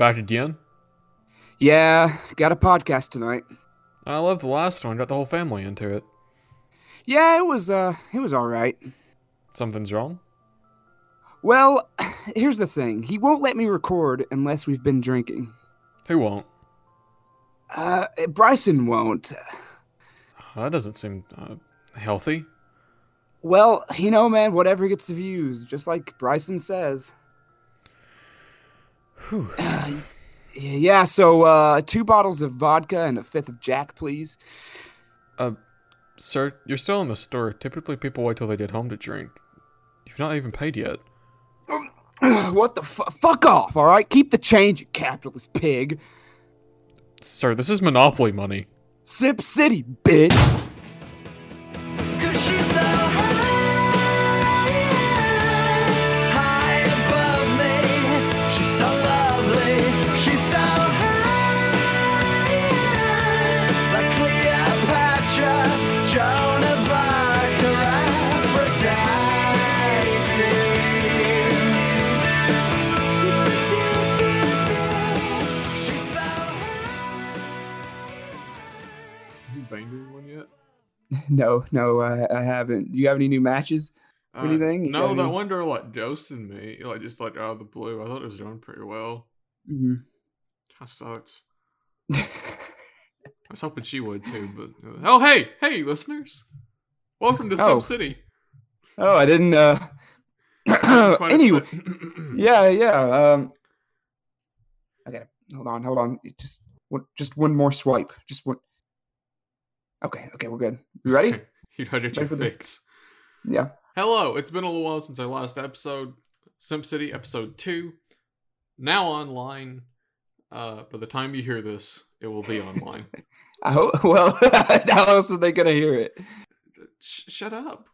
Back again? Yeah, got a podcast tonight. I love the last one. Got the whole family into it. Yeah, it was uh it was all right. Something's wrong? Well, here's the thing. He won't let me record unless we've been drinking. Who won't? Uh Bryson won't. That doesn't seem uh, healthy. Well, you know, man, whatever gets the views, just like Bryson says. Whew. Uh, yeah, so uh two bottles of vodka and a fifth of Jack, please. Uh, Sir, you're still in the store. Typically, people wait till they get home to drink. You've not even paid yet. what the fu- fuck off, all right? Keep the change, you capitalist pig. Sir, this is Monopoly money. Sip City, bitch. One yet? No, no, I, I haven't. Do you have any new matches? Uh, Anything? No, that any- one girl like ghosted me, like just like out of the blue. I thought it was doing pretty well. hmm That sucks. I was hoping she would too, but uh, oh hey, hey listeners, welcome to Oh. Sim City. Oh, I didn't. uh Anyway, yeah, yeah. Um, I gotta hold on, hold on. Just one, just one more swipe. Just one. Okay, okay, we're good. You ready? you Ready your the- fix. yeah. Hello, it's been a little while since our last episode. SimCity episode 2. Now online. Uh, by the time you hear this, it will be online. I hope. Well, how else are they gonna hear it? Sh- shut up.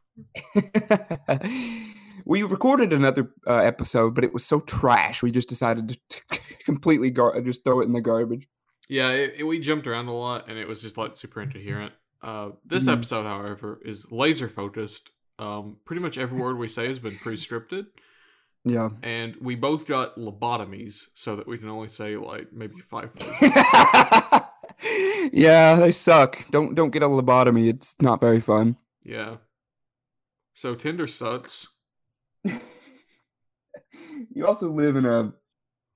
we recorded another uh, episode, but it was so trash. We just decided to, to completely gar- just throw it in the garbage. Yeah, it, it- we jumped around a lot and it was just like super incoherent. Uh, this Mhm. episode, however, is laser focused. Um, pretty much every word we say has been pre scripted, Yeah. and we both got lobotomies so that we can only say like maybe five phrases. yeah, they suck. Don't don't get a lobotomy. It's not very fun. yeah. So Tinder sucks. You also live in a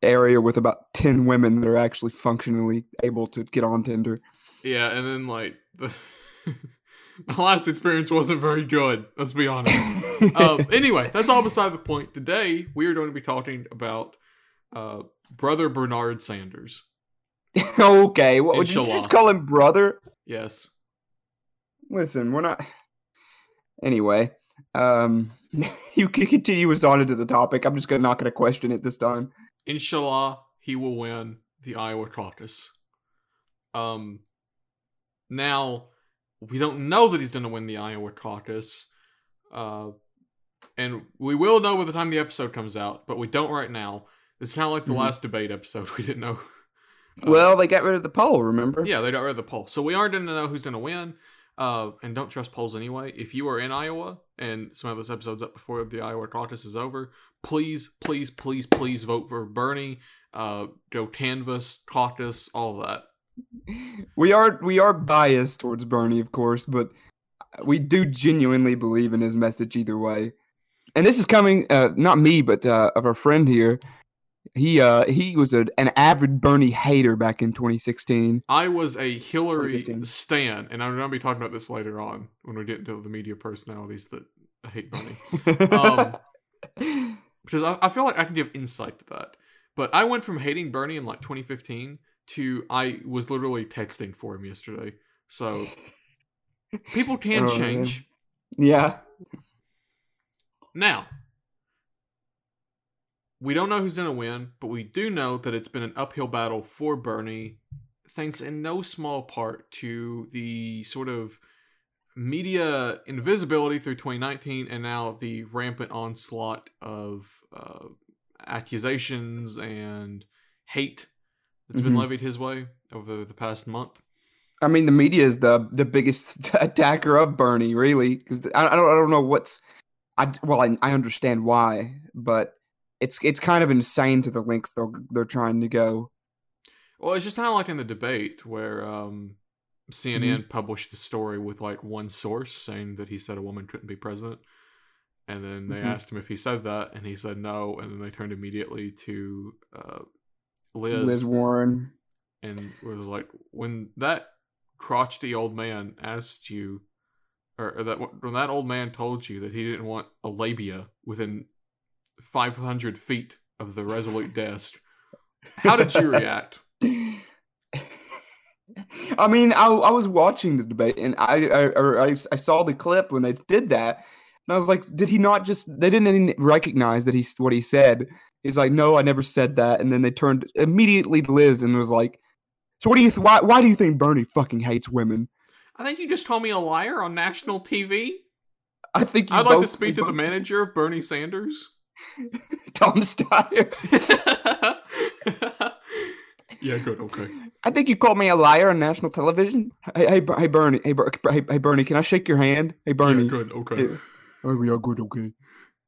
area with about ten women that are actually functionally able to get on Tinder. Yeah, and then like the my last experience wasn't very good. Let's be honest. um, anyway, that's all beside the point. Today we are going to be talking about uh, brother Bernard Sanders. okay, what would you just call him brother? Yes. Listen, we're not. Anyway, um, you can continue us on into the topic. I'm just gonna not gonna question it this time. Inshallah, he will win the Iowa caucus. Um, now we don't know that he's going to win the Iowa caucus, uh, and we will know by the time the episode comes out, but we don't right now. It's kind of like the Mhm. last debate episode. We didn't know. Uh, well, they got rid of the poll. Remember? yeah, they got rid of the poll, so we aren't going to know who's going to win. Uh, and don't trust polls anyway. If you are in Iowa and some of this episode's up before the Iowa caucus is over, please, please, please, please vote for Bernie. Uh, go canvas, caucus, all that. we are we are biased towards Bernie, of course, but we do genuinely believe in his message either way. And this is coming, uh, not me, but uh, of our friend here. He uh, he was a, an avid Bernie hater back in 2016. I was a Hillary stan, and I'm going to be talking about this later on when we get into the media personalities that hate Bernie. Um, because I, I feel like I can give insight to that. But I went from hating Bernie in like 2015 to I was literally texting for him yesterday. So people can Oh, change. yeah, Now, we don't know who's going to win, but we do know that it's been an uphill battle for Bernie, thanks in no small part to the sort of media invisibility through 2019 and now the rampant onslaught of uh, accusations and hate that's been Mhm. levied his way over the past month. I mean the media is the the biggest attacker of Bernie, really, because I, I don't I don't know what's I well I, I understand why, but it's it's kind of insane to the lengths they're they're trying to go. Well, it's just kind of like in the debate where um, CNN Mm-hmm. published the story with like one source saying that he said a woman couldn't be president. And then they Mhm. asked him if he said that, and he said no. And then they turned immediately to uh, Liz, Liz Warren. and was like, when that crotchety old man asked you, or, or that when that old man told you that he didn't want a labia within 500 feet of the Resolute desk, how did you react? I mean, I, I was watching the debate and I I, I I saw the clip when they did that, and I was like, did he not just? They didn't even recognize that he's what he said. He's like, no, I never said that. And then they turned immediately to Liz and was like, so what do you? Th- why why do you think Bernie fucking hates women? I think you just called me a liar on national TV. I think you I'd like to speak to the manager of Bernie Sanders. Tom Steyer. yeah, good. Okay. I think you called me a liar on national television. Hey, hey, hey Bernie, hey, Ber- hey, hey Bernie, can I shake your hand? Hey Bernie. Yeah, good. Okay. Yeah. Oh, we are good, okay.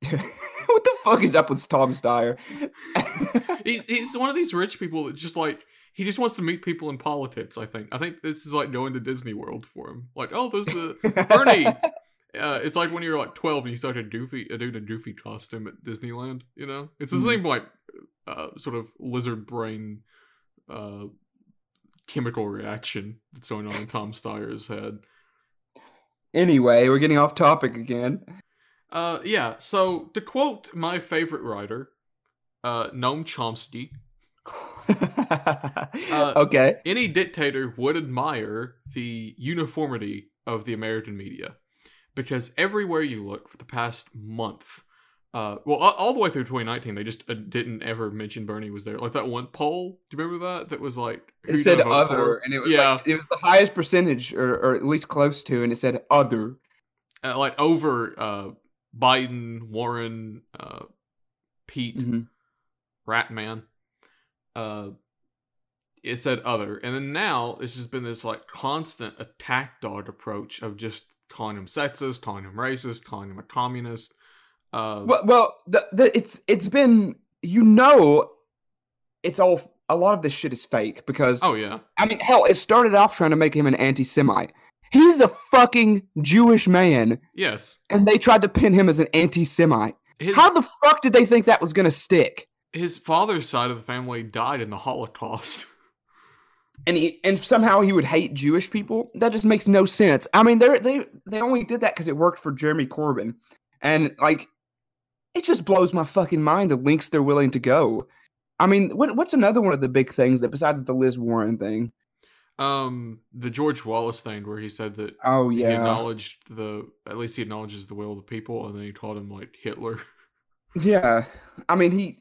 what the fuck is up with Tom Steyer? He's he's one of these rich people that just like he just wants to meet people in politics. I think. I think this is like going to Disney World for him. Like, oh, there's the Bernie. Uh, it's like when you're like 12 and you start a doofy, a dude in a doofy costume at Disneyland. You know, it's the Mhm. same like uh, sort of lizard brain uh, chemical reaction that's going on in Tom Steyer's head. anyway, we're getting off topic again. Uh, yeah. So to quote my favorite writer, uh, Noam Chomsky, Uh, okay. any dictator would admire the uniformity of the American media because everywhere you look for the past month, uh, well, all, the way through 2019, they just uh, didn't ever mention Bernie was there. Like that one poll, do you remember that? That was like It said other, for? and it was yeah, like it was the highest percentage, or, or at least close to, and it said other. uh, like over uh, Biden, Warren, uh, Pete, Mhm. Ratman. Uh, it said other, and then now it's just been this like constant attack dog approach of just calling him sexist, calling him racist, calling him a communist. Uh, Well, well, the, the, it's it's been you know, it's all a lot of this shit is fake because oh yeah, I mean, hell, it started off trying to make him an anti-Semite. He's a fucking Jewish man, yes. and they tried to pin him as an anti-Semite. His How the fuck did they think that was gonna stick? his father's side of the family died in the Holocaust. And he, and somehow he would hate Jewish people. That just makes no sense. I mean, they they they only did that because it worked for Jeremy Corbyn, and like, it just blows my fucking mind the links they're willing to go. I mean, what what's another one of the big things that besides the Liz Warren thing? um, the George Wallace thing where he said that Oh he yeah, acknowledged the at least he acknowledges the will of the people, and then he called him like Hitler. yeah. I mean, he.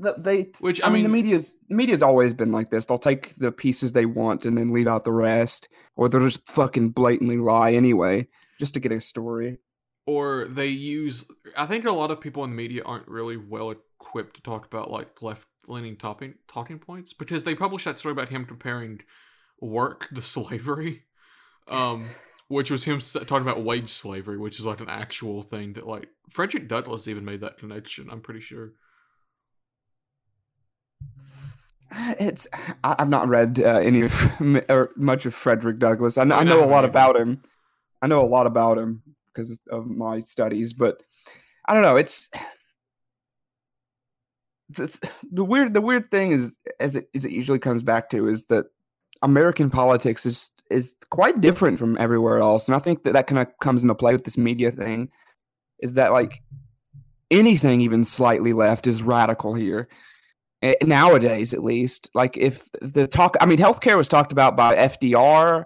th- They, Which, I, I mean, the media's media's always been like this. They'll take the pieces they want and then leave out the rest, or they'll just fucking blatantly lie anyway, just to get a story. Or they use i think a lot of people in the media aren't really well equipped to talk about like left leaning talking talking points because they published that story about him comparing work to slavery um which was him talking about wage slavery which is like an actual thing that like frederick douglass even made that connection i'm pretty sure It's I, I've not read uh, any of or much of Frederick Douglass. I I know a lot about him. I know a lot about him because of my studies, but I don't know. It's the, the weird the weird thing is as it as it usually comes back to is that American politics is is quite different from everywhere else, and I think that that kind of comes into play with this media thing. Is that like anything even slightly left is radical here nowadays at least like if the talk i mean healthcare was talked about by fdr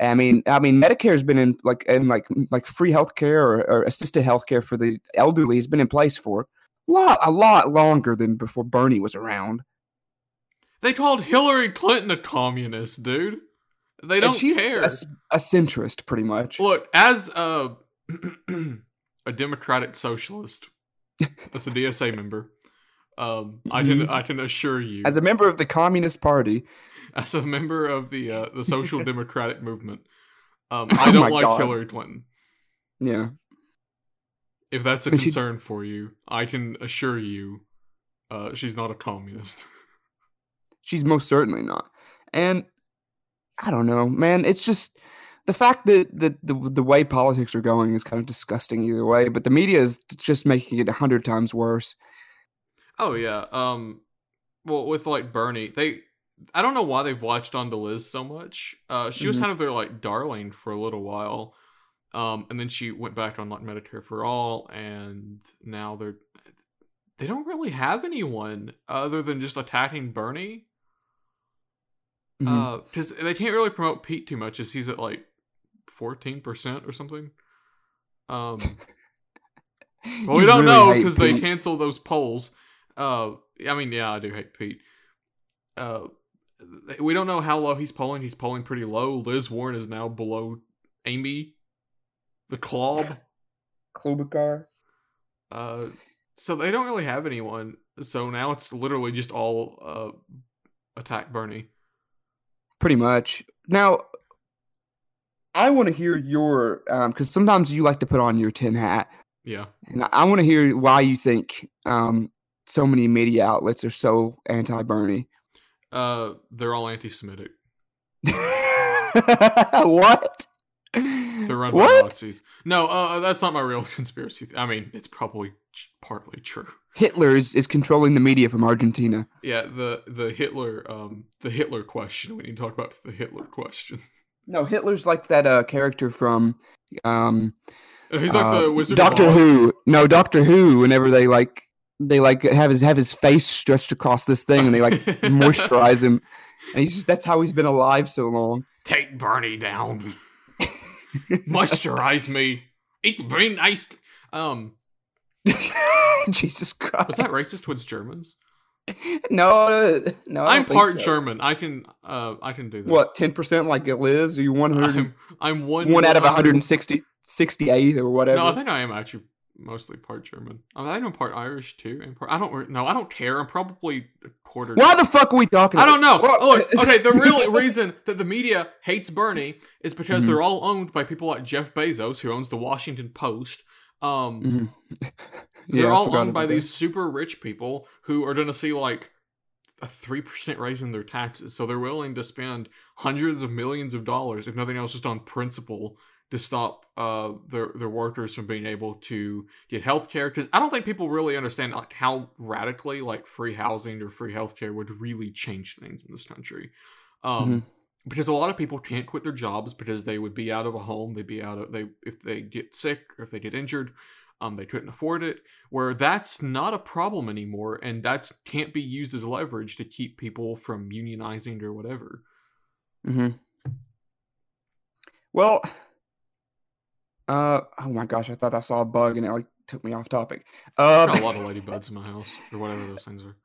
i mean i mean medicare has been in like in like like free healthcare or, or assisted healthcare for the elderly has been in place for a lot a lot longer than before bernie was around. They called hillary clinton a communist dude. They don't care. a, a centrist pretty much. Look, as a a democratic socialist, as a DSA member, um, I can Mhm. I can assure you, as a member of the communist party as a member of the uh, the social democratic movement, um, I Oh don't my like God. Hillary Clinton. yeah if that's a But she- concern for you, I can assure you, uh, she's not a communist. She's most certainly not. And I don't know, man. It's just the fact that, that the the way politics are going is kind of disgusting either way. But the media is just making it a hundred times worse. Oh yeah. Um well with like Bernie, they I don't know why they've watched on to Liz so much. Uh she was Mhm. kind of their like darling for a little while. Um and then she went back on like Medicare for all and now they're they don't really have anyone other than just attacking Bernie. Mhm. Uh cuz they can't really promote Pete too much as he's at like 14% or something. Um Well, we You don't really know because they Pete. cancel those polls. Uh, I mean, yeah, I do hate Pete. Uh, we don't know how low he's polling. He's polling pretty low. Liz Warren is now below Amy, the Club. Klobuchar. Uh, so they don't really have anyone. So now it's literally just all uh, attack Bernie. Pretty much. Now, I want to hear your because sometimes you like to put on your tin hat, Yeah. and I want to hear why you think um, so many media outlets are so anti-Bernie. Uh, they're all anti-Semitic. what? They're run by? Nazis. No, uh, that's not my real conspiracy. Th- I mean, it's probably ch- partly true. Hitler is, is controlling the media from Argentina. Yeah, the the Hitler um the Hitler question. We need to talk about the Hitler question. No, Hitler's like that uh, character from um, He's like uh, the Wizard of Doctor Oz. Who. No, Doctor Who. Whenever they like they like have his have his face stretched across this thing, and they like moisturize him, and he's just that's how he's been alive so long. Take Bernie down. Moisturize me. Eat the brain ice. Um, Jesus Christ! was that racist towards Germans? No, no. I I'm part so. German. I can uh I can do that. What ten percent like it is? Are you one hundred? I'm I'm one One out of 100 160, 68 or whatever. No, I think I am actually mostly part German. I think I'm part Irish too. And part, I don't. No, I don't care. I'm probably a quarter. Why the fuck are we talking? I don't know. Oh, look, okay, the real reason that the media hates Bernie is because Mhm. they're all owned by people like Jeff Bezos, who owns the Washington Post. Um, Mhm. they're Yeah, all owned by that. these super rich people who are going to see like a three percent raise in their taxes, so they're willing to spend hundreds of millions of dollars, if nothing else, just on principle to stop uh their their workers from being able to get health care because i don't think people really understand like how radically like free housing or free healthcare would really change things in this country um Mhm. because a lot of people can't quit their jobs because they would be out of a home they'd be out of they if they get sick or if they get injured um they couldn't afford it where that's not a problem anymore and that's can't be used as leverage to keep people from unionizing or whatever Mhm. Well, uh, oh my gosh, I thought I saw a bug and it like took me off topic. Got Uh, a lot of ladybugs in my house or whatever those things are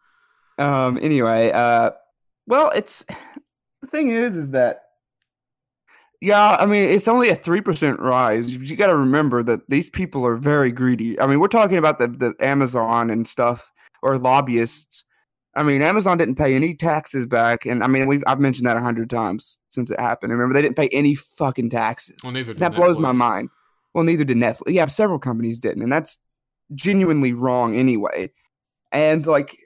um, anyway, uh, well, it's the thing is, is that yeah, I mean, it's only a three percent rise. You, got to remember that these people are very greedy. I mean, we're talking about the the Amazon and stuff or lobbyists. I mean, Amazon didn't pay any taxes back, and I mean, we've I've mentioned that a hundred times since it happened. Remember, they didn't pay any fucking taxes. well neither did that blows my mind. Well, neither did Netflix. Yeah, several companies didn't, and that's genuinely wrong anyway. And like,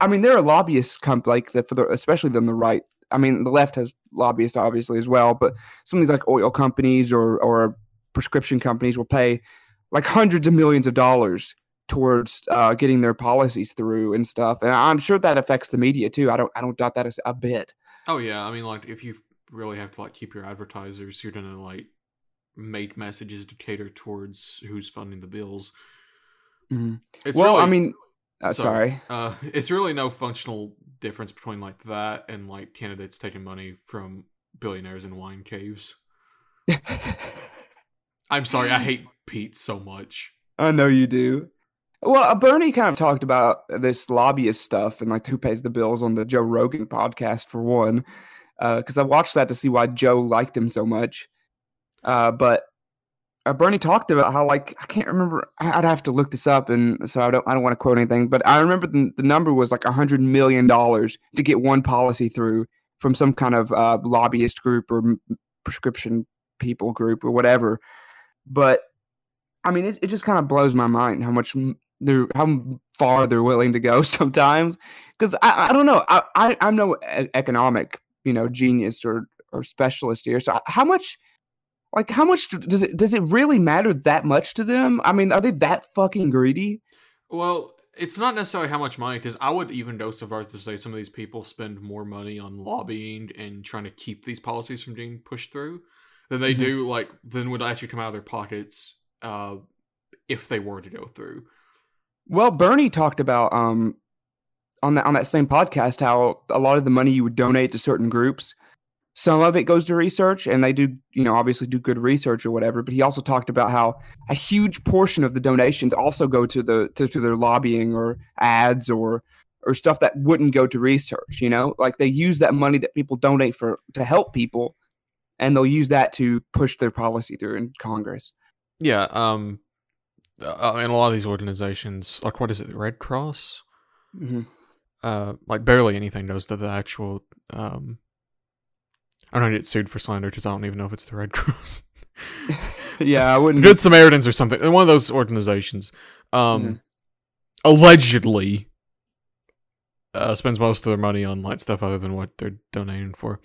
I mean, there are lobbyists comp like the for the especially on the right. I mean, the left has lobbyists obviously as well, but some of these like oil companies or or prescription companies will pay like hundreds of millions of dollars towards uh, getting their policies through and stuff. And I'm sure that affects the media too. I don't I don't doubt that a bit. Oh yeah, I mean, like if you really have to like keep your advertisers, you're gonna like make messages to cater towards who's funding the bills. Mhm. It's well, I mean, uh, sorry. sorry. uh, it's really no functional difference between like that and like candidates taking money from billionaires in wine caves. I'm sorry, I hate Pete so much. I know you do. Well, uh, Bernie kind of talked about this lobbyist stuff and like who pays the bills on the Joe Rogan podcast for one, because I watched that to see why Joe liked him so much. Uh, but uh, Bernie talked about how like I can't remember. I'd have to look this up, and so I don't. I don't want to quote anything, but I remember the, the number was like a hundred million dollars to get one policy through from some kind of uh, lobbyist group or prescription people group or whatever. But I mean, it, it just kind of blows my mind how much they're how far they're willing to go sometimes. Because I, I don't know, I, I I'm no e- economic you know genius or or specialist here. So how much, like, how much does it does it really matter that much to them? I mean, are they that fucking greedy? Well, it's not necessarily how much money, because I would even go so far as to say some of these people spend more money on lobbying and trying to keep these policies from being pushed through than they Mhm. do like than would actually come out of their pockets uh, if they were to go through. Well, Bernie talked about um on that on that same podcast how a lot of the money you would donate to certain groups, some of it goes to research, and they do you know obviously do good research or whatever. But he also talked about how a huge portion of the donations also go to the to, to their lobbying or ads or or stuff that wouldn't go to research. You know, like they use that money that people donate for to help people, and they'll use that to push their policy through in Congress. Yeah, um, uh, and a lot of these organizations, like what is it, the Red Cross? hmm Uh, like barely anything goes to the actual. Um, I'm gonna get sued for slander because I don't even know if it's the Red Cross. Yeah, I wouldn't. Good Samaritans or something. One of those organizations. Um, Mhm. allegedly uh, spends most of their money on like stuff other than what they're donating for.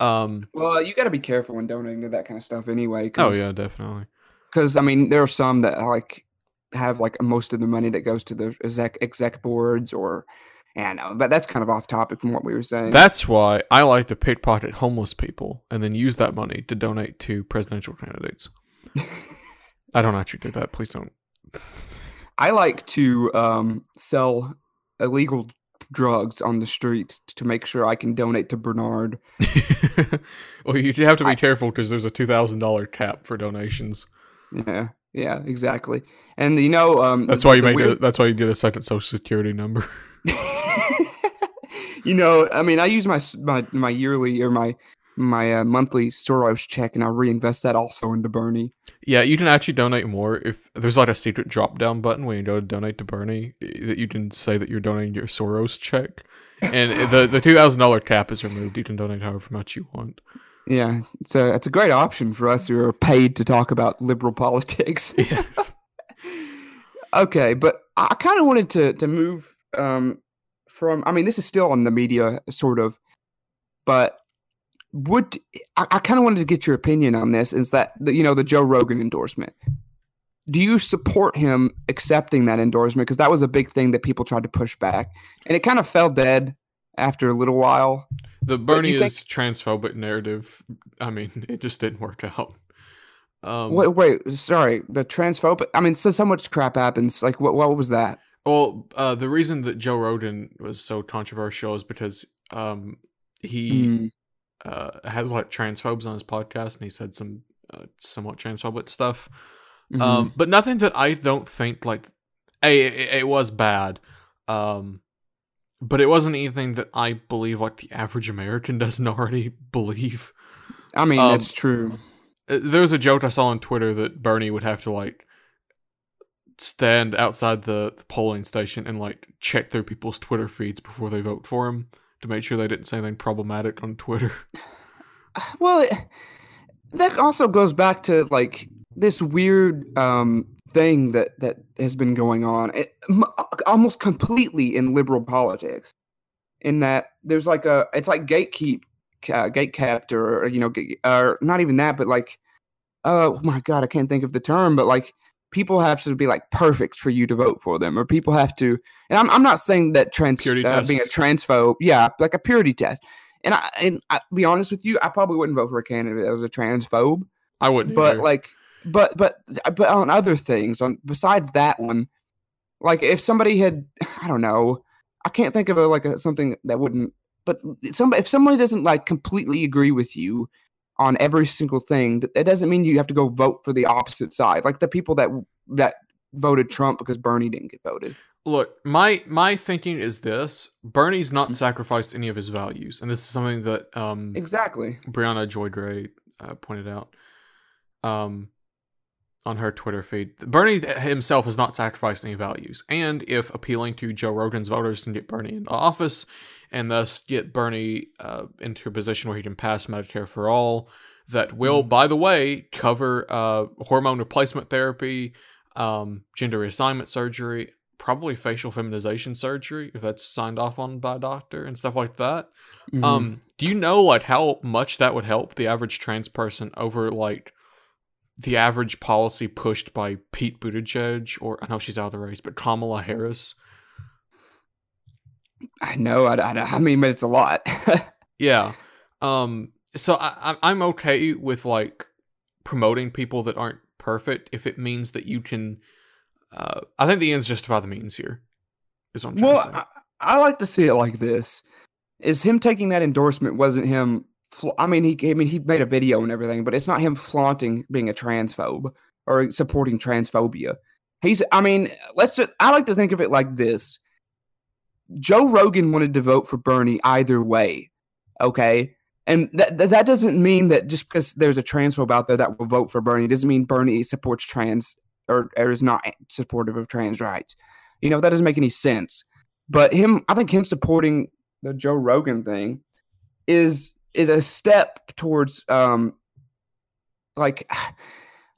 Um, Well, you got to be careful when donating to that kind of stuff anyway. oh yeah, definitely. because I mean there are some that like have like most of the money that goes to the exec exec boards or yeah, I know, but that's kind of off topic from what we were saying. That's why I like to pickpocket homeless people and then use that money to donate to presidential candidates. I don't actually do that. Please don't. I like to um, sell illegal drugs on the streets to make sure I can donate to Bernard. well, you have to be I- careful because there's a two thousand dollar cap for donations. Yeah, yeah, exactly. And you know, um, That's why you make a, That's why you get a second social security number. you know, I mean, I use my my my yearly or my my uh, monthly Soros check, and I reinvest that also into Bernie. Yeah, you can actually donate more if there's like a secret drop down button when you go to donate to Bernie eh, that you can say that you're donating your Soros check, and the the two thousand dollar cap is removed. You can donate however much you want. Yeah, it's a it's a great option for us who are paid to talk about liberal politics. Yeah. okay, but I kind of wanted to to move um from. I mean, this is still on the media, sort of, but would I, I kind of wanted to get your opinion on this? Is that the, you know the Joe Rogan endorsement? Do you support him accepting that endorsement? Because that was a big thing that people tried to push back, and it kind of fell dead after a little while. The Bernie you think- is transphobic narrative. I mean, it just didn't work out. Um, wait, wait, sorry, the transphobic. I mean, so so much crap happens. Like, what what was that? Well, uh, the reason that Joe Rogan was so controversial is because um, he Mm, uh, has like transphobes on his podcast, and he said some uh, somewhat transphobic stuff. mhm. Um, but nothing that I don't think like, a it, it was bad, um, but it wasn't anything that I believe like the average American doesn't already believe. I mean, um, that's true. Uh, There was a joke I saw on Twitter that Bernie would have to like stand outside the, the polling station and like check their people's Twitter feeds before they vote for him to make sure they didn't say anything problematic on Twitter. Well, it, that also goes back to like this weird um thing that that has been going on, it, m- almost completely in liberal politics. In that there's like a, it's like gatekeep, uh, gatekept, or you know, or not even that, but like, oh my god, I can't think of the term, but like people have to be like perfect for you to vote for them, or people have to. And I'm I'm not saying that trans uh, being a transphobe, yeah, like a purity test. And I and I be honest with you, I probably wouldn't vote for a candidate that was a transphobe. I wouldn't. But either. like, but but but on other things, on besides that one, like if somebody had, I don't know, I can't think of a, like a, something that wouldn't. But somebody, if somebody doesn't like completely agree with you on every single thing, th- it doesn't mean you have to go vote for the opposite side. Like the people that that voted Trump because Bernie didn't get voted. Look, my my thinking is this: Bernie's not Mhm. sacrificed any of his values, and this is something that um, Exactly. Briahna Joy Gray uh, pointed out um, on her Twitter feed. Bernie himself has not sacrificed any values, and if appealing to Joe Rogan's voters can get Bernie into office, and thus get Bernie uh, into a position where he can pass Medicare for all, that will, by the way, cover uh, hormone replacement therapy, um, gender reassignment surgery, probably facial feminization surgery if that's signed off on by a doctor and stuff like that. Mhm. Um, do you know like how much that would help the average trans person over like the average policy pushed by Pete Buttigieg or I know she's out of the race, but Kamala Harris? I know. I, I, I mean, but it's a lot. Yeah. Um. So I, I'm- I'm okay with like promoting people that aren't perfect if it means that you can. Uh, I think the ends justify the means here. Is what I'm trying well, to say. I, I like to see it like this: is him taking that endorsement wasn't him. I mean, he. I mean, he made a video and everything, but it's not him flaunting being a transphobe or supporting transphobia. He's. I mean, let's. Just, I like to think of it like this: Joe Rogan wanted to vote for Bernie either way. Okay. And that that that doesn't mean that just because there's a transphobe out there that will vote for Bernie doesn't mean Bernie supports trans or, or is not supportive of trans rights. You know that doesn't make any sense. But him, I think him supporting the Joe Rogan thing is is a step towards um like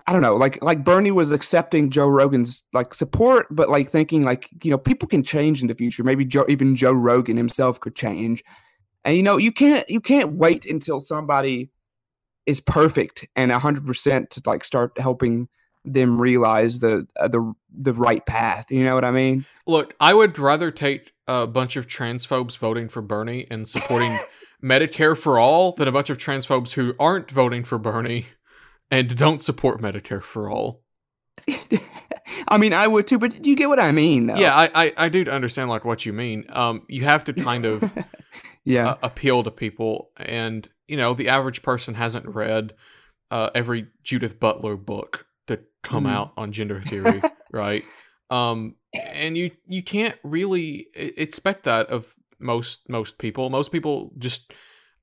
I don't know, like like Bernie was accepting Joe Rogan's like support, but like thinking like you know people can change in the future. Maybe Joe, even Joe Rogan himself could change. And you know you can't you can't wait until somebody is perfect and hundred percent to like start helping them realize the uh, the the right path. You know what I mean? Look, I would rather take a bunch of transphobes voting for Bernie and supporting Medicare for all than a bunch of transphobes who aren't voting for Bernie and don't support Medicare for all. I mean, I would too, but do you get what I mean, though. Yeah, I, I I do understand like what you mean. Um, you have to kind of yeah, uh, appeal to people, and you know the average person hasn't read uh, every Judith Butler book to come Mhm. out on gender theory, right? Um, and you you can't really expect that of most most people. Most people just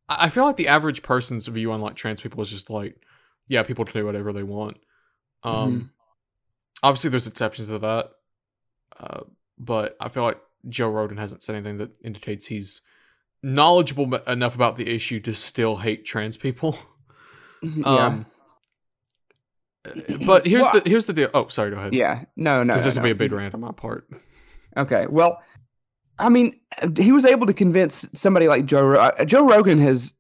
I feel like the average person's view on like trans people is just like, yeah, people can do whatever they want. Um, obviously there's exceptions to that, uh, but I feel like Joe Rogan hasn't said anything that indicates he's knowledgeable enough about the issue to still hate trans people. yeah, Um, but here's Well, the here's the deal. Oh, sorry, go ahead. yeah. No, no, because no, this will be a big rant on my part. Okay, well, I mean, he was able to convince somebody like Joe. Ro- uh, Joe Rogan has.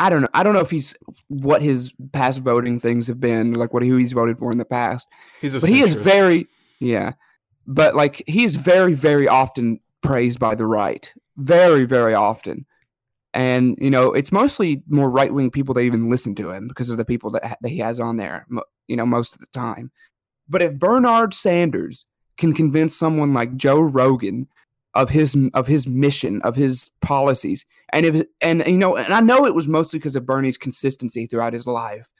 I don't know. I don't know if he's what his past voting things have been, like what who he's voted for in the past. He's a but he is very yeah but like he is very very often praised by the right very very often and you know it's mostly more right-wing people that even listen to him because of the people that, ha- that he has on there you know most of the time but if bernard sanders can convince someone like joe rogan of his of his mission of his policies and if and you know and i know it was mostly because of bernie's consistency throughout his life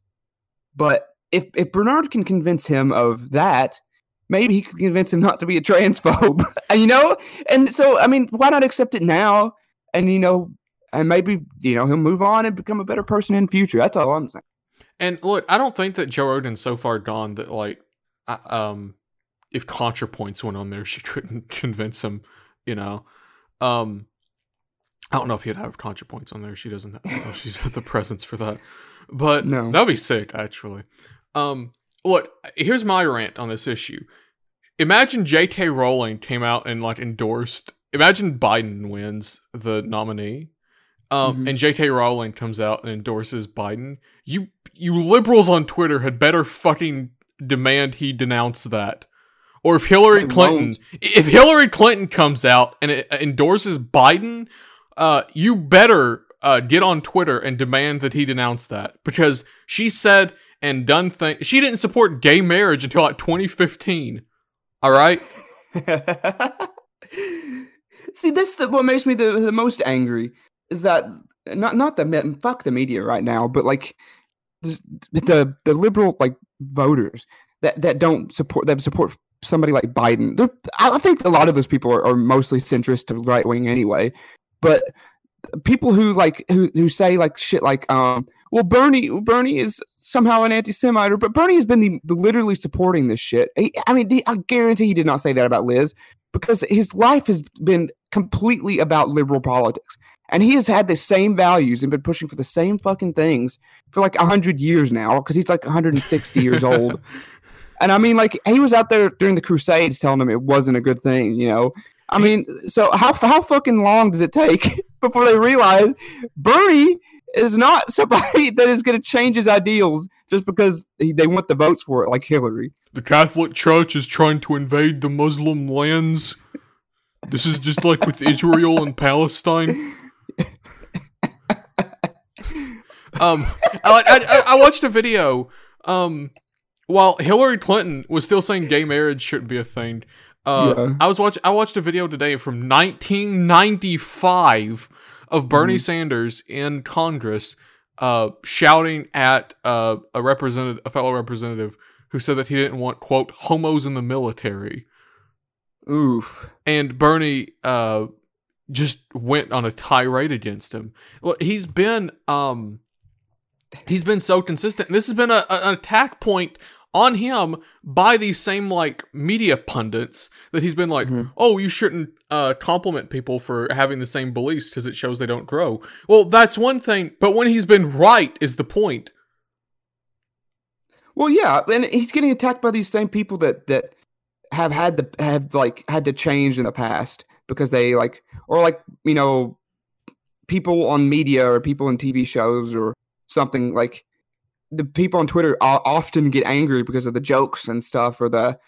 but if if Bernard can convince him of that, maybe he can convince him not to be a transphobe. you know? And so I mean, why not accept it now? And you know, and maybe, you know, he'll move on and become a better person in future. That's all I'm saying. And look, I don't think that Joe Rogan's so far gone that like, um, if ContraPoints went on there, she couldn't convince him. You know, um, I don't know if he'd have ContraPoints on there. She doesn't. Know she's had the presence for that. But No. that'd be sick, actually. Um, look, here's my rant on this issue. Imagine J.K. Rowling came out and like endorsed. Imagine Biden wins the nominee, um, Mhm. and J.K. Rowling comes out and endorses Biden. You you liberals on Twitter had better fucking demand he denounce that. Or if Hillary Clinton, won't. if Hillary Clinton comes out and it endorses Biden, uh, you better uh, get on Twitter and demand that he denounce that because she said and done things. She didn't support gay marriage until like 2015. All right. See, this is what makes me the, the most angry is that not not the fuck the media right now, but like the the, the liberal like voters that, that don't support that support somebody like Biden. I think a lot of those people are, are mostly centrist to right wing anyway, but people who like who who say like shit like um well Bernie Bernie is somehow an anti-Semite, or but Bernie has been the, the literally supporting this shit. He, I mean, I guarantee he did not say that about Liz because his life has been completely about liberal politics, and he has had the same values and been pushing for the same fucking things for like hundred years now because he's like 160 years old. And I mean, like he was out there during the Crusades telling them it wasn't a good thing. You know, I mean, so how how fucking long does it take before they realize Bernie is not somebody that is going to change his ideals just because he, they want the votes for it, like Hillary? The Catholic Church is trying to invade the Muslim lands. This is just like with Israel and Palestine. Um, I, I, I watched a video. Um, while Hillary Clinton was still saying gay marriage shouldn't be a thing. Uh, Yeah. I was watch I watched a video today from 1995 of Bernie Mm-hmm. Sanders in Congress, uh, shouting at uh, a representative, a fellow representative, who said that he didn't want quote homos in the military Oof. and Bernie uh just went on a tirade against him. Look, he's been um he's been so consistent. This has been a, a- an attack point on him by these same like media pundits that he's been like, Mhm. "Oh, you shouldn't uh compliment people for having the same beliefs because it shows they don't grow." Well, that's one thing, but when he's been right is the point. Well, yeah, and he's getting attacked by these same people that that have had to have like had to change in the past because they like or like you know people on media or people in TV shows or something like the people on Twitter often get angry because of the jokes and stuff or the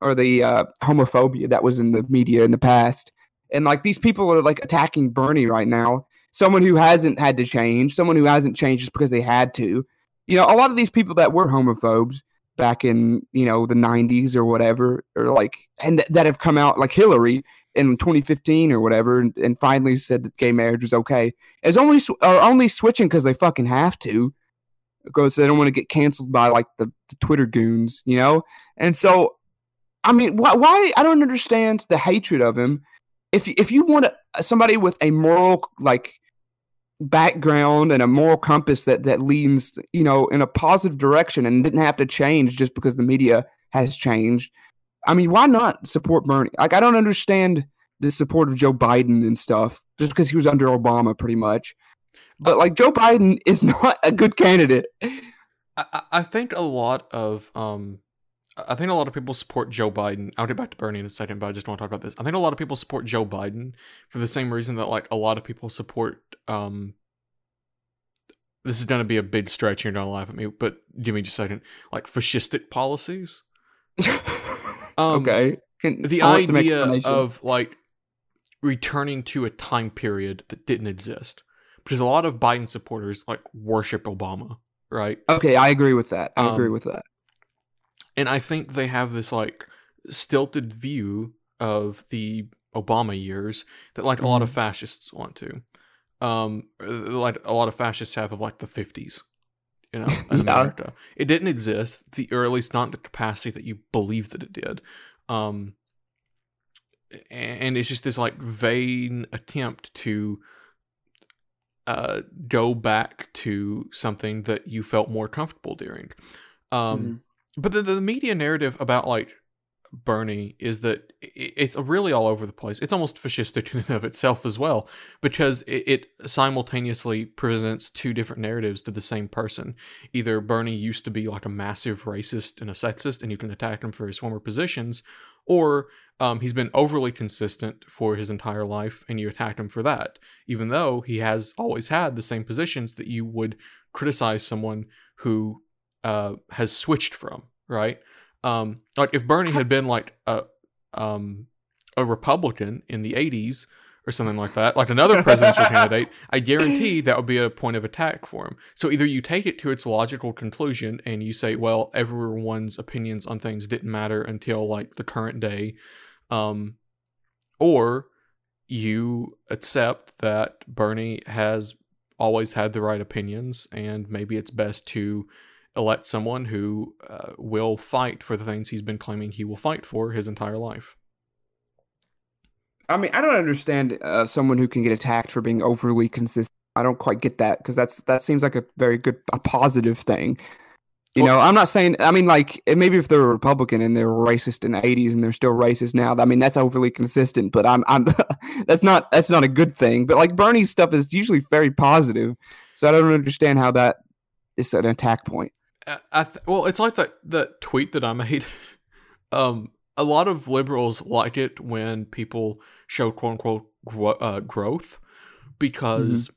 or the uh, homophobia that was in the media in the past. And like these people are like attacking Bernie right now someone who hasn't had to change someone who hasn't changed just because they had to. You know, a lot of these people that were homophobes back in, you know, the 90s or whatever, or like, and th- that have come out, like Hillary in 2015 or whatever, and, and finally said that gay marriage was okay, is only, sw- are only switching because they fucking have to, because they don't want to get canceled by like the, the Twitter goons, you know? And so, I mean, why, why, I don't understand the hatred of him. If, if you want somebody with a moral, like, background and a moral compass that that leans you know in a positive direction and didn't have to change just because the media has changed i mean why not support bernie like i don't understand the support of joe biden and stuff just because he was under obama pretty much but like joe biden is not a good candidate I, I- think a lot of um I think a lot of people support Joe Biden. I'll get back to Bernie in a second, but I just want to talk about this. I think a lot of people support Joe Biden for the same reason that like a lot of people support um this is gonna be a big stretch, you're gonna laugh at me, but give me just a second. Like fascistic policies. Um, okay Can- the I want some idea of like returning to a time period that didn't exist because a lot of biden supporters like worship obama right? Okay i agree with that. I agree um, with that. and i think they have this like stilted view of the obama years that like a lot of fascists want to. Um uh, like a lot of fascists have of like the 50s you know in Yeah. america. It didn't exist the or at least not the capacity that you believe that it did. Um and it's just this like vain attempt to uh go back to something that you felt more comfortable during um Mhm. but the, the media narrative about like Bernie is that it's really all over the place. It's almost fascistic in and of itself as well, because it, it simultaneously presents two different narratives to the same person. Either Bernie used to be like a massive racist and a sexist, and you can attack him for his former positions, or um, he's been overly consistent for his entire life, and you attack him for that, even though he has always had the same positions that you would criticize someone who uh, has switched from, right? Um, like if Bernie had been like a um a Republican in the '80s or something like that, like another presidential candidate, I guarantee that would be a point of attack for him. So either you take it to its logical conclusion and you say, well, everyone's opinions on things didn't matter until like the current day, um, or you accept that Bernie has always had the right opinions and maybe it's best to elect someone who uh, will fight for the things he's been claiming he will fight for his entire life. I mean, I don't understand uh, someone who can get attacked for being overly consistent. I don't quite get that because that's that seems like a very good, a positive thing. You Well- know, I'm not saying. I mean, like maybe if they're a Republican and they're racist in the '80s and they're still racist now, I mean that's overly consistent. But I'm, I'm that's not that's not a good thing. But like Bernie's stuff is usually very positive, so I don't understand how that is an attack point. I, I th- well, it's like that that tweet that I made. um, a lot of liberals like it when people show quote unquote gro- uh, growth because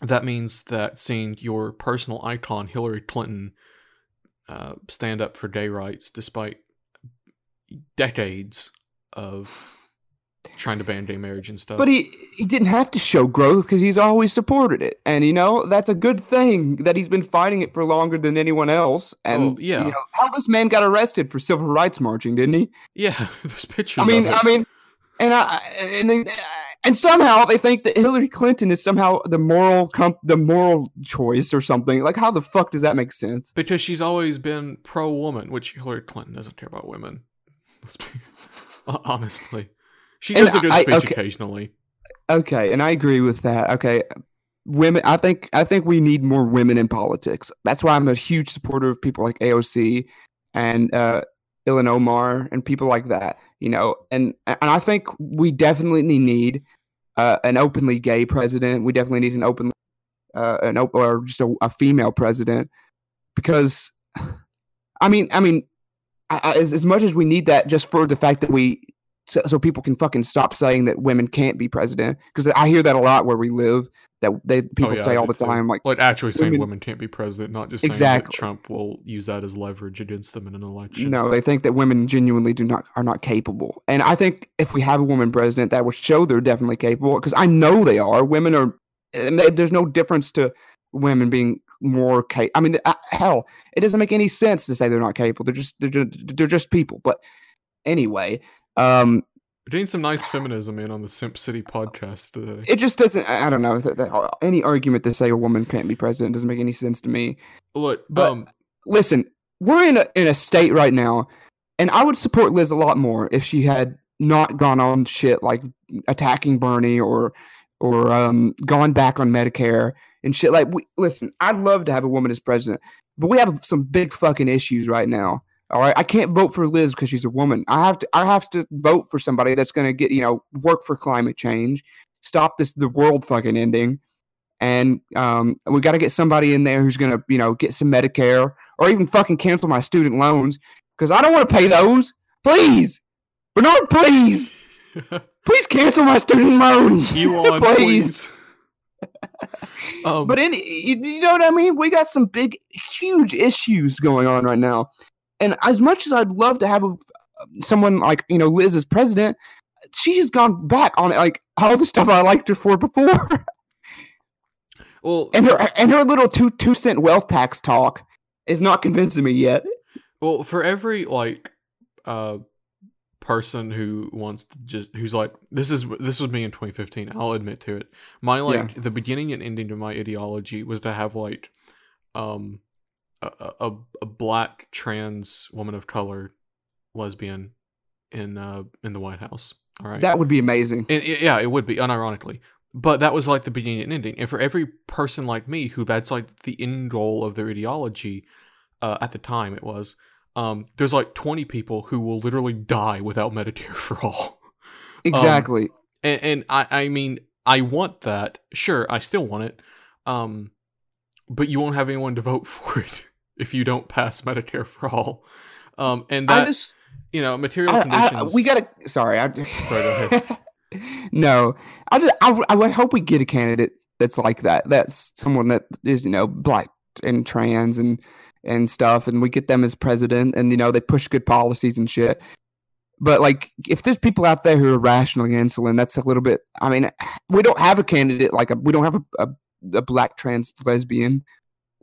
that means that seeing your personal icon Hillary Clinton uh, stand up for gay rights despite decades of trying to ban gay marriage and stuff. But he he didn't have to show growth because he's always supported it, and you know that's a good thing that he's been fighting it for longer than anyone else. And Oh, yeah. you know, how this man got arrested for civil rights marching, didn't he? yeah, there's pictures. I mean. I mean, and I and they, and somehow they think that Hillary Clinton is somehow the moral comp, the moral choice or something. Like, how the fuck does that make sense? because she's always been pro woman, which Hillary Clinton doesn't care about women. Let's be honestly, she And does a good I- speech okay. occasionally. Okay, and I agree with that. Okay, women. I think I think we need more women in politics. That's why I'm a huge supporter of people like AOC and uh, Ilhan Omar and people like that. You know, and and I think we definitely need uh, an openly gay president. We definitely need an open, uh, an op- or just a, a female president, because, I mean, I mean, I, I, as as much as we need that, just for the fact that we so, so people can fucking stop saying that women can't be president because I hear that a lot where we live that they people Oh, yeah, say all the time like Like actually saying women- women can't be president, not just saying Exactly. that Trump will use that as leverage against them in an election. no they think that women genuinely do not are not capable. And I think if we have a woman president that will show they're definitely capable because I know they are. Women are and they- there's no difference to women being more ca- I mean uh, hell it doesn't make any sense to say they're not capable. They're just they're just, they're just people. But anyway um We're getting some nice feminism in on the Simp City podcast today. it just doesn't I don't know that, that, any argument to say a woman can't be president doesn't make any sense to me Look, but- um, listen, we're in a in a state right now, and I would support Liz a lot more if she had not gone on shit like attacking Bernie or or um gone back on Medicare and shit. Like, we, listen, I'd love to have a woman as president, but we have some big fucking issues right now. All right, I can't vote for Liz because she's a woman. I have to. I have to vote for somebody that's going to get you know work for climate change, stop this the world fucking ending, and um, we got to get somebody in there who's going to you know get some Medicare or even fucking cancel my student loans because I don't want to pay those. Please, Bernard, please, please cancel my student loans. Elon, please. um, But any, you, you know what I mean? We got some big, huge issues going on right now, and as much as I'd love to have a, someone like you know Liz as president, she has gone back on like all the stuff I liked her for before, well, and her and her little two two cent wealth tax talk is not convincing me yet. Well, for every like uh person who wants to just who's like this is this was me in 2015 i'll admit to it. My like the beginning and ending to my ideology was to have like um a, a, a black trans woman of color lesbian in uh in the white house all right That would be amazing. and yeah, it would be unironically. But that was like the beginning and ending. And for every person like me who that's like the end goal of their ideology, uh, at the time it was, um, there's like 20 people who will literally die without Medicare for all. Exactly. And, and I, I mean, I want that. Sure, I still want it. Um, but you won't have anyone to vote for it if you don't pass Medicare for all. Um, and I that, just you know, material I, I, conditions. we gotta. Sorry, I, Sorry, go ahead. no, I just I, I would hope we get a candidate that's like that. That's someone that is you know black and trans and and stuff, and we get them as president, and you know they push good policies and shit. But like, if there's people out there who are rationing insulin, that's a little bit. I mean, we don't have a candidate like a. We don't have a, a, a black trans lesbian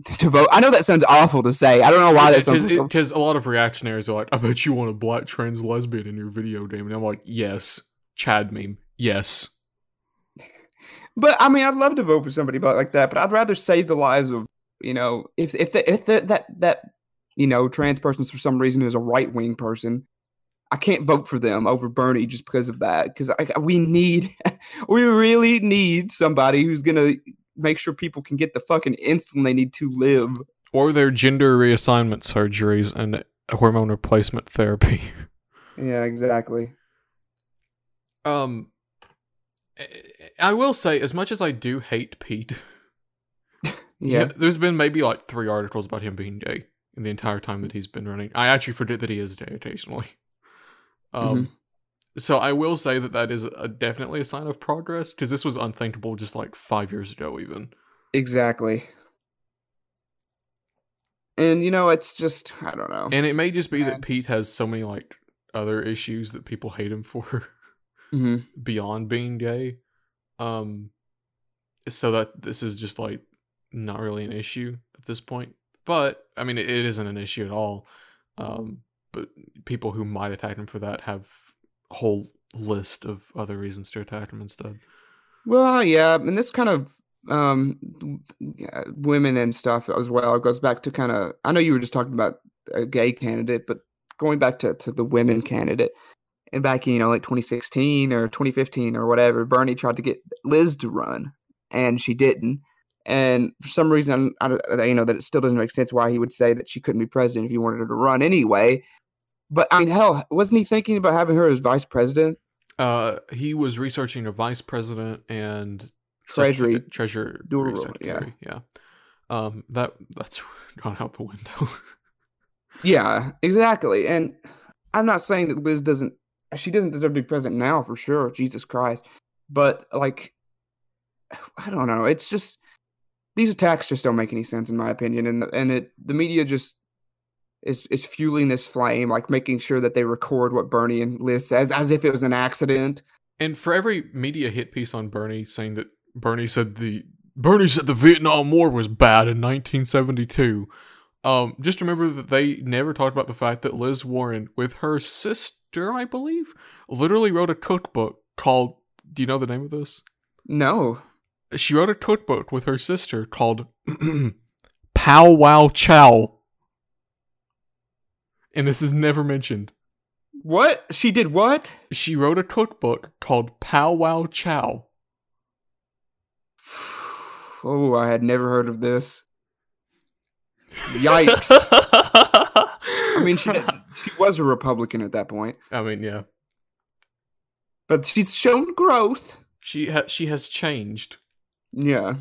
to vote. I know that sounds awful to say. I don't know why that sounds. so- Because a lot of reactionaries are like, I bet you want a black trans lesbian in your video game. And I'm like, yes. Chad meme. Yes. But I mean, I'd love to vote for somebody about like that. But I'd rather save the lives of you know, if if the, if the, that that you know trans person for some reason is a right wing person, I can't vote for them over Bernie just because of that. Because we need, we really need somebody who's gonna make sure people can get the fucking insulin they need to live. Or their gender reassignment surgeries and hormone replacement therapy. Yeah, exactly. Um, I will say, as much as I do hate Pete, Yeah. there's been maybe like three articles about him being gay in the entire time that he's been running. I actually forget that he is gay occasionally. Um, Mm-hmm. So I will say that that is a, definitely a sign of progress because this was unthinkable just like five years ago, even. Exactly. And you know, it's just I don't know. And it may just be Yeah. that Pete has so many like other issues that people hate him for hmm beyond being gay. Um, so that this is just like not really an issue at this point. But I mean, it, it isn't an issue at all. Um, but people who might attack him for that have whole list of other reasons to attack him instead. Well, yeah, and this kind of um women and stuff as well goes back to kind of I know you were just talking about a gay candidate, but going back to to the women candidate and back in you know like 2016 or 2015 or whatever, Bernie tried to get Liz to run and she didn't. And for some reason, I, I, you know that it still doesn't make sense why he would say that she couldn't be president if he wanted her to run anyway. But I mean, hell, wasn't he thinking about having her as vice president? Uh, he was researching a vice president and Treasury secretary- treasurer dual role, yeah. Yeah. Um, that that's gone out the window. Yeah, exactly. And I'm not saying that Liz doesn't she doesn't deserve to be president now for sure, Jesus Christ. But like I don't know, it's just these attacks just don't make any sense in my opinion and and it the media just is is fueling this flame like making sure that they record what Bernie and Liz says as if it was an accident. And for every media hit piece on Bernie saying that Bernie said the Bernie said the Vietnam War was bad in 1972, um, just remember that they never talked about the fact that Liz Warren, with her sister, I believe, literally wrote a cookbook called. Do you know the name of this? No. She wrote a cookbook with her sister called Pow Wow Chow, and this is never mentioned. What? She did what? She wrote a cookbook called Pow Wow Chow. Oh, I had never heard of this. Yikes. I mean, she, she was a Republican at that point, I mean, yeah. but she's shown growth. She ha- she has changed. Yeah.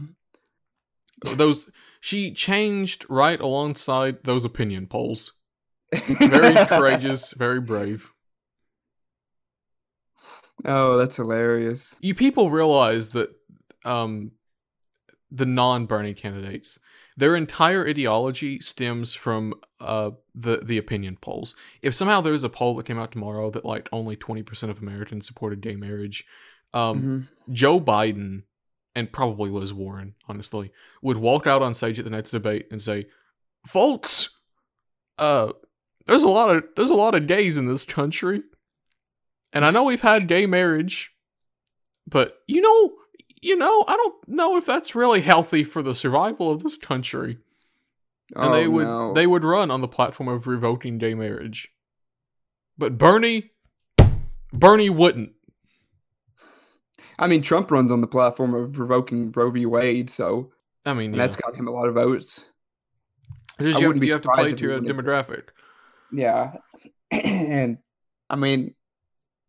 Those she changed right alongside those opinion polls. Very courageous, very brave. Oh, that's hilarious. You people realize that um the non-Bernie candidates, their entire ideology stems from uh the the opinion polls. If somehow there was a poll that came out tomorrow that like only 20% of Americans supported gay marriage, um Mhm. Joe Biden and probably Liz Warren, honestly, would walk out on stage at the next debate and say, "Folks, uh, there's a lot of there's a lot of gays in this country, and I know we've had gay marriage, but you know, you know, I don't know if that's really healthy for the survival of this country." And oh, they would no. they would run on the platform of revoking gay marriage, but Bernie, Bernie wouldn't. I mean, Trump runs on the platform of revoking Roe v. Wade, so I mean, yeah. that's got him a lot of votes. I you, wouldn't be you have to play to your demographic. Yeah, and I mean,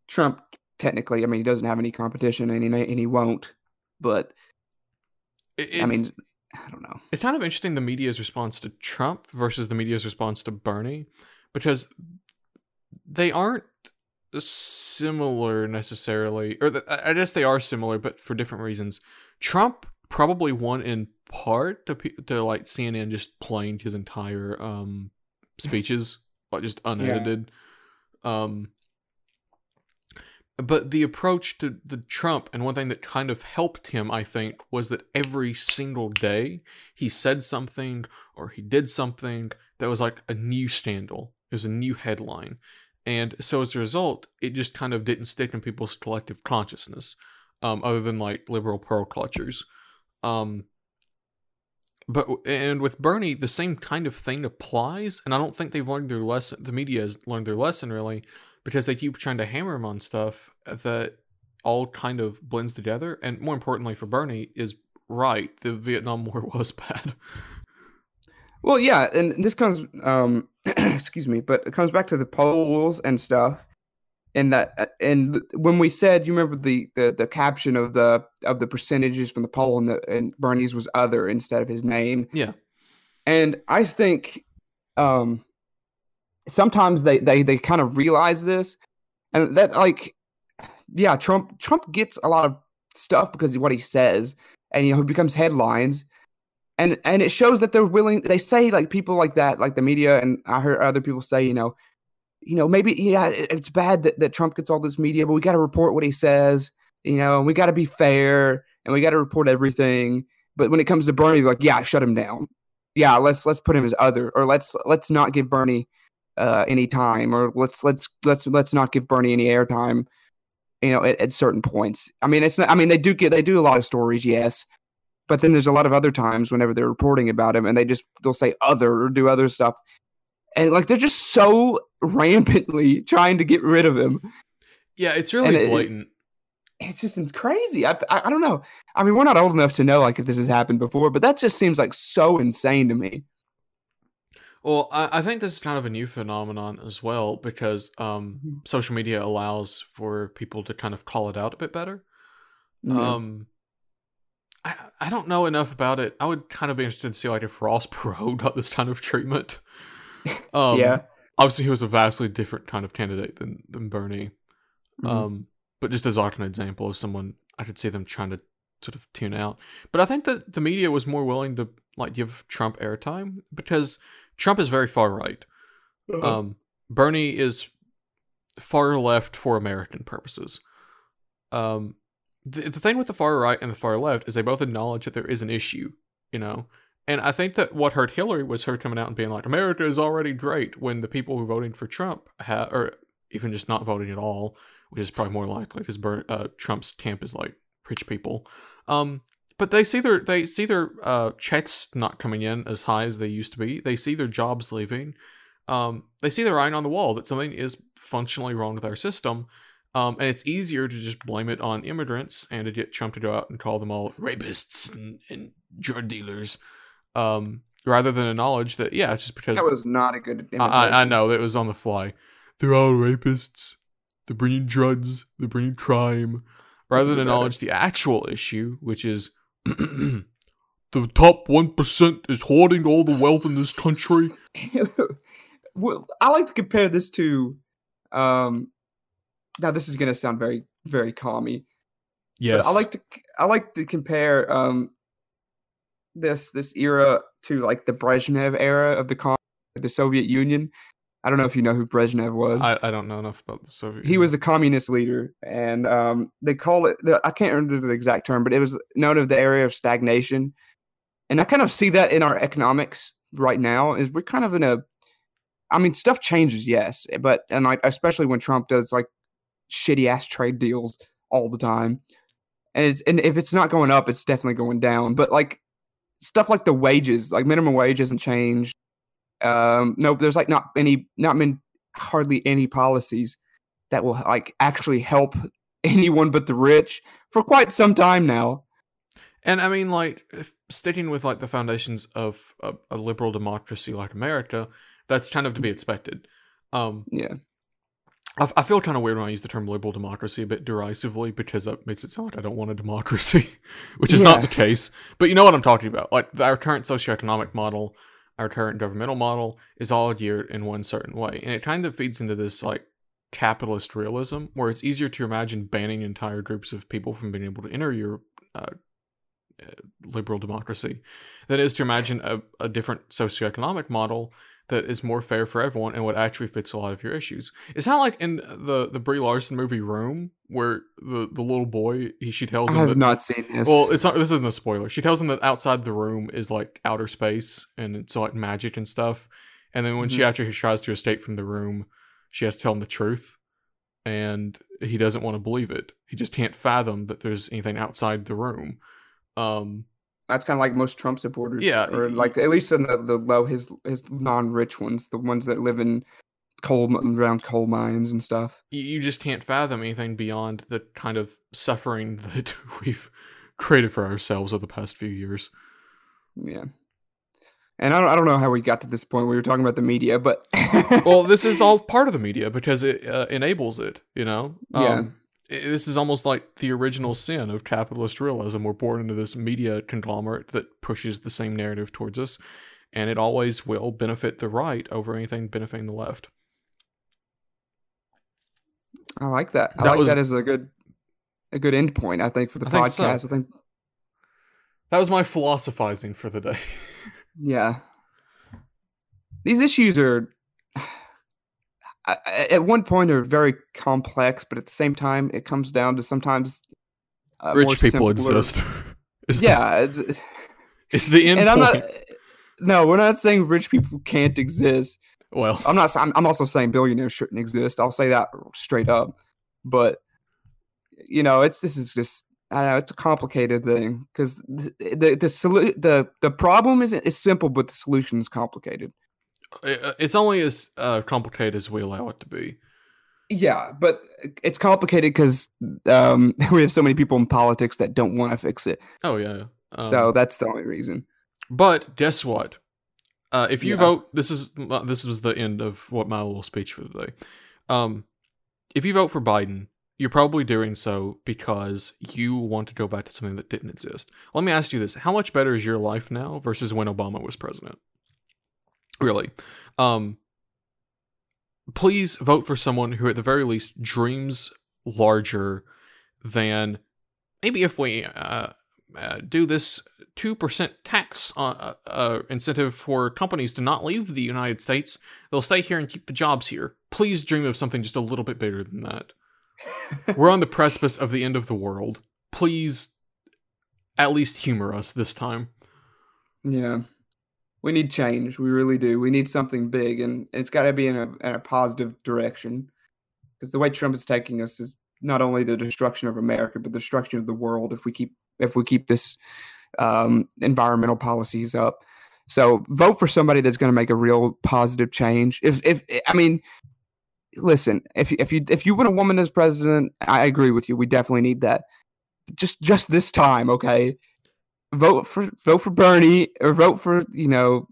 Trump technically, I mean, he doesn't have any competition, and he and he won't. But It- I mean, I don't know. it's kind of interesting the media's response to Trump versus the media's response to Bernie because they aren't similar necessarily, or th- I I guess they are similar, but for different reasons. Trump probably won in part to to like CNN just playing his entire um speeches like just unedited. Um but the approach to the Trump and one thing that kind of helped him, I think, was that every single day he said something or he did something that was like a new scandal. It was a new headline. And so as a result, it just kind of didn't stick in people's collective consciousness, um, other than like liberal pearl clutchers. Um, but and with Bernie, the same kind of thing applies, and I don't think they've learned their lesson. The media has learned their lesson really, because they keep trying to hammer him on stuff that all kind of blends together. And more importantly for Bernie, is right. The Vietnam War was bad. Well, yeah, and this comes, um, excuse me, but it comes back to the polls and stuff. And that uh, and when we said you remember the, the the caption of the of the percentages from the poll and the and Bernie's was other instead of his name. Yeah. And I think um sometimes they they they kind of realize this and that like yeah, Trump Trump gets a lot of stuff because of what he says and you know he becomes headlines and and it shows that they're willing they say like people like that like the media and I heard other people say, you know, you know, maybe yeah, it's bad that, that Trump gets all this media, but we got to report what he says, you know, and we got to be fair and we got to report everything. But when it comes to Bernie, like, yeah, shut him down. Yeah, let's let's put him as other, or let's let's not give Bernie uh, any time, or let's let's let's let's not give Bernie any airtime. You know, at, at certain points. I mean, it's not. I mean, they do get they do a lot of stories, yes, but then there's a lot of other times whenever they're reporting about him, and they just they'll say other or do other stuff, and like they're just so rampantly trying to get rid of him. Yeah, it's really And it- blatant. It's just crazy. I, I I don't know. I mean, we're not old enough to know like if this has happened before, but that just seems like so insane to me. Well, I, I think this is kind of a new phenomenon as well because um, Mhm. social media allows for people to kind of call it out a bit better. Yeah. Um, I I don't know enough about it. I would kind of be interested to see like if Ross Perot got this kind of treatment. Um, yeah. obviously he was a vastly different kind of candidate than than Bernie. Mhm. Um, but just as an example of someone I could see them trying to sort of tune out. But I think that the media was more willing to like give Trump airtime because Trump is very far right. Uh-huh. Um, Bernie is far left for American purposes. Um, the, the thing with the far right and the far left is they both acknowledge that there is an issue, you know. And I think that what hurt Hillary was her coming out and being like, "America is already great," when the people who voting for Trump ha- or even just not voting at all, which is probably more likely because Ber- uh, Trump's camp is like rich people. Um, but they see their they see their uh, checks not coming in as high as they used to be. They see their jobs leaving. Um, they see the writing on the wall that something is functionally wrong with our system. Um, and it's easier to just blame it on immigrants and to get Trump to go out and call them all rapists and, and drug dealers, um, rather than acknowledge that yeah, it's just because that was not a good. I, I, I know that was on the fly. They're all rapists. They're bringing drugs. They're bringing crime. Rather than acknowledge the actual issue, which is the top one percent is hoarding all the wealth in this country. well, I like to compare this to. Um, now this is going to sound very, very commie. Yes, I like to I like to compare um this this era to like the Brezhnev era of the con- the Soviet Union. I don't know if you know who Brezhnev was. I, I don't know enough about the Soviet. he was a communist leader, and um, they call it. The, I can't remember the exact term, but it was known as the area of stagnation. And I kind of see that in our economics right now. Is we're kind of in a. I mean, stuff changes, yes, but and like especially when Trump does like shitty ass trade deals all the time, and it's and if it's not going up, it's definitely going down. But like stuff like the wages, like minimum wage hasn't changed. Um, no, there's like not any, not many, hardly any policies that will like actually help anyone but the rich for quite some time now. And I mean, like, if sticking with like the foundations of a, a liberal democracy like America, that's kind of to be expected. Um, Yeah. I, I feel kind of weird when I use the term liberal democracy a bit derisively because that makes it sound like I don't want a democracy, which is not the case. But you know what I'm talking about. Like our current socioeconomic model, our current governmental model is all geared in one certain way, and it kind of feeds into this like capitalist realism where it's easier to imagine banning entire groups of people from being able to enter your uh, uh, liberal democracy than it is to imagine a, a different socioeconomic model that is more fair for everyone and what actually fits a lot of your issues. It's not like in the the Brie Larson movie Room where the the little boy he she tells I him have that not seen this. well it's not this isn't a spoiler. She tells him that outside the room is like outer space and it's like magic and stuff. And then when she Mhm. actually tries to escape from the room, she has to tell him the truth. And he doesn't want to believe it. He just can't fathom that there's anything outside the room. Um That's kind of like most Trump supporters. Yeah, Or like at least in the, the low his his non rich ones, the ones that live in coal around coal mines and stuff. you, you just can't fathom anything beyond the kind of suffering that we've created for ourselves over the past few years. Yeah. And I don't, I don't know how we got to this point where we were talking about the media, but well, this is all part of the media because it uh, enables it. You know, Yeah. This is almost like the original sin of capitalist realism. We're born into this media conglomerate that pushes the same narrative towards us, and it always will benefit the right over anything benefiting the left. I like that. I That like was- that as a good a good end point. I think for the I think so. podcast. I think That was my philosophizing for the day. yeah. These issues are at one point they're very complex, but at the same time it comes down to sometimes uh, Rich people simpler- exist. It's the- Yeah, it's- it's the end and I'm not. No, we're not saying rich people can't exist. well, I'm not. I'm, I'm also saying billionaires shouldn't exist. I'll say that straight up. But you know, it's this is just. I don't know. It's a complicated thing because the the the, solu- the the problem is is simple, but the solution is complicated. I- it's only as uh, complicated as we allow it to be. Yeah, but it's complicated because um, we have so many people in politics that don't want to fix it. Oh yeah. Um, so that's the only reason. But guess what? Uh, if you Yeah. vote, this is uh, this was the end of what my little speech for the day. Um, if you vote for Biden, you're probably doing so because you want to go back to something that didn't exist. Let me ask you this: How much better is your life now versus when Obama was president? Really? Um, please vote for someone who, at the very least, dreams larger than maybe if we uh, uh, do this two percent tax uh, uh, incentive for companies to not leave the United States. They'll stay here and keep the jobs here. Please dream of something just a little bit bigger than that. We're on the precipice of the end of the world. Please, at least humor us this time. Yeah. We need change. We really do. We need something big, and it's got to be in a, in a positive direction. Because the way Trump is taking us is not only the destruction of America, but the destruction of the world. If we keep if we keep this um, environmental policies up, so vote for somebody that's going to make a real positive change. If if I mean, listen, if if you if you want a woman as president, I agree with you. We definitely need that. Just just this time, okay? Vote for vote for Bernie or vote for you know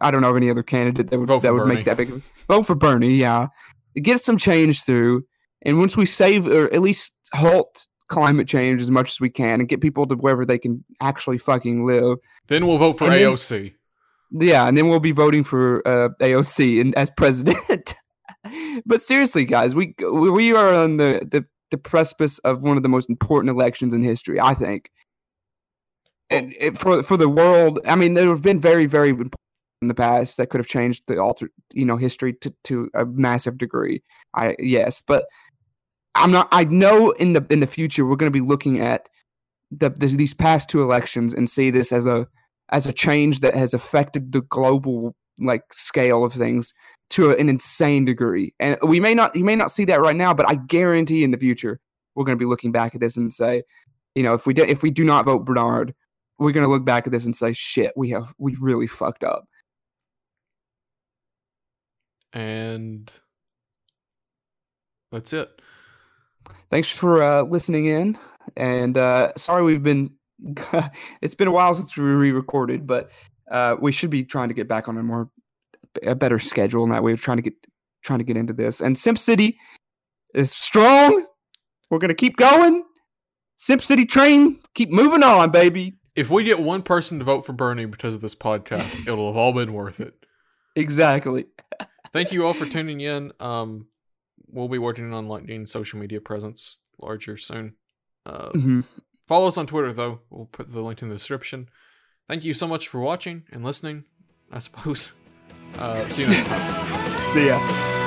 I- don't know of any other candidate that would Vote that would Bernie. make that big. Vote for Bernie, yeah. Get some change through, and once we save or at least halt climate change as much as we can, and get people to wherever they can actually fucking live, Then we'll vote for And then- AOC. yeah, and then we'll be voting for uh, AOC and as president. but seriously, guys, we we are on the, the the precipice of one of the most important elections in history, I think. And it, for for the world, I mean, there have been very very important in the past that could have changed the alter, you know, history to to a massive degree. I yes, but I'm not. I know in the in the future we're going to be looking at the, this, these past two elections and see this as a as a change that has affected the global like scale of things to an insane degree. And we may not you may not see that right now, but I guarantee in the future we're going to be looking back at this and say, you know, if we do, if we do not vote Bernard, we're going to look back at this and say, shit, we have we really fucked up. And that's it. Thanks for uh, listening in, and uh, sorry we've been. it's been a while since we re-recorded, but uh, we should be trying to get back on a more a better schedule, and that way we're trying to get trying to get into this. And Simp City is strong. We're gonna keep going. Simp City train, keep moving on, baby. If we get one person to vote for Bernie because of this podcast, it'll have all been worth it. Exactly. Thank you all for tuning in. Um, we'll be working on lightning social media presence larger soon. Uh, Mhm. follow us on Twitter though. We'll put the link in the description. Thank you so much for watching and listening. I suppose. Uh, see you next time. See ya.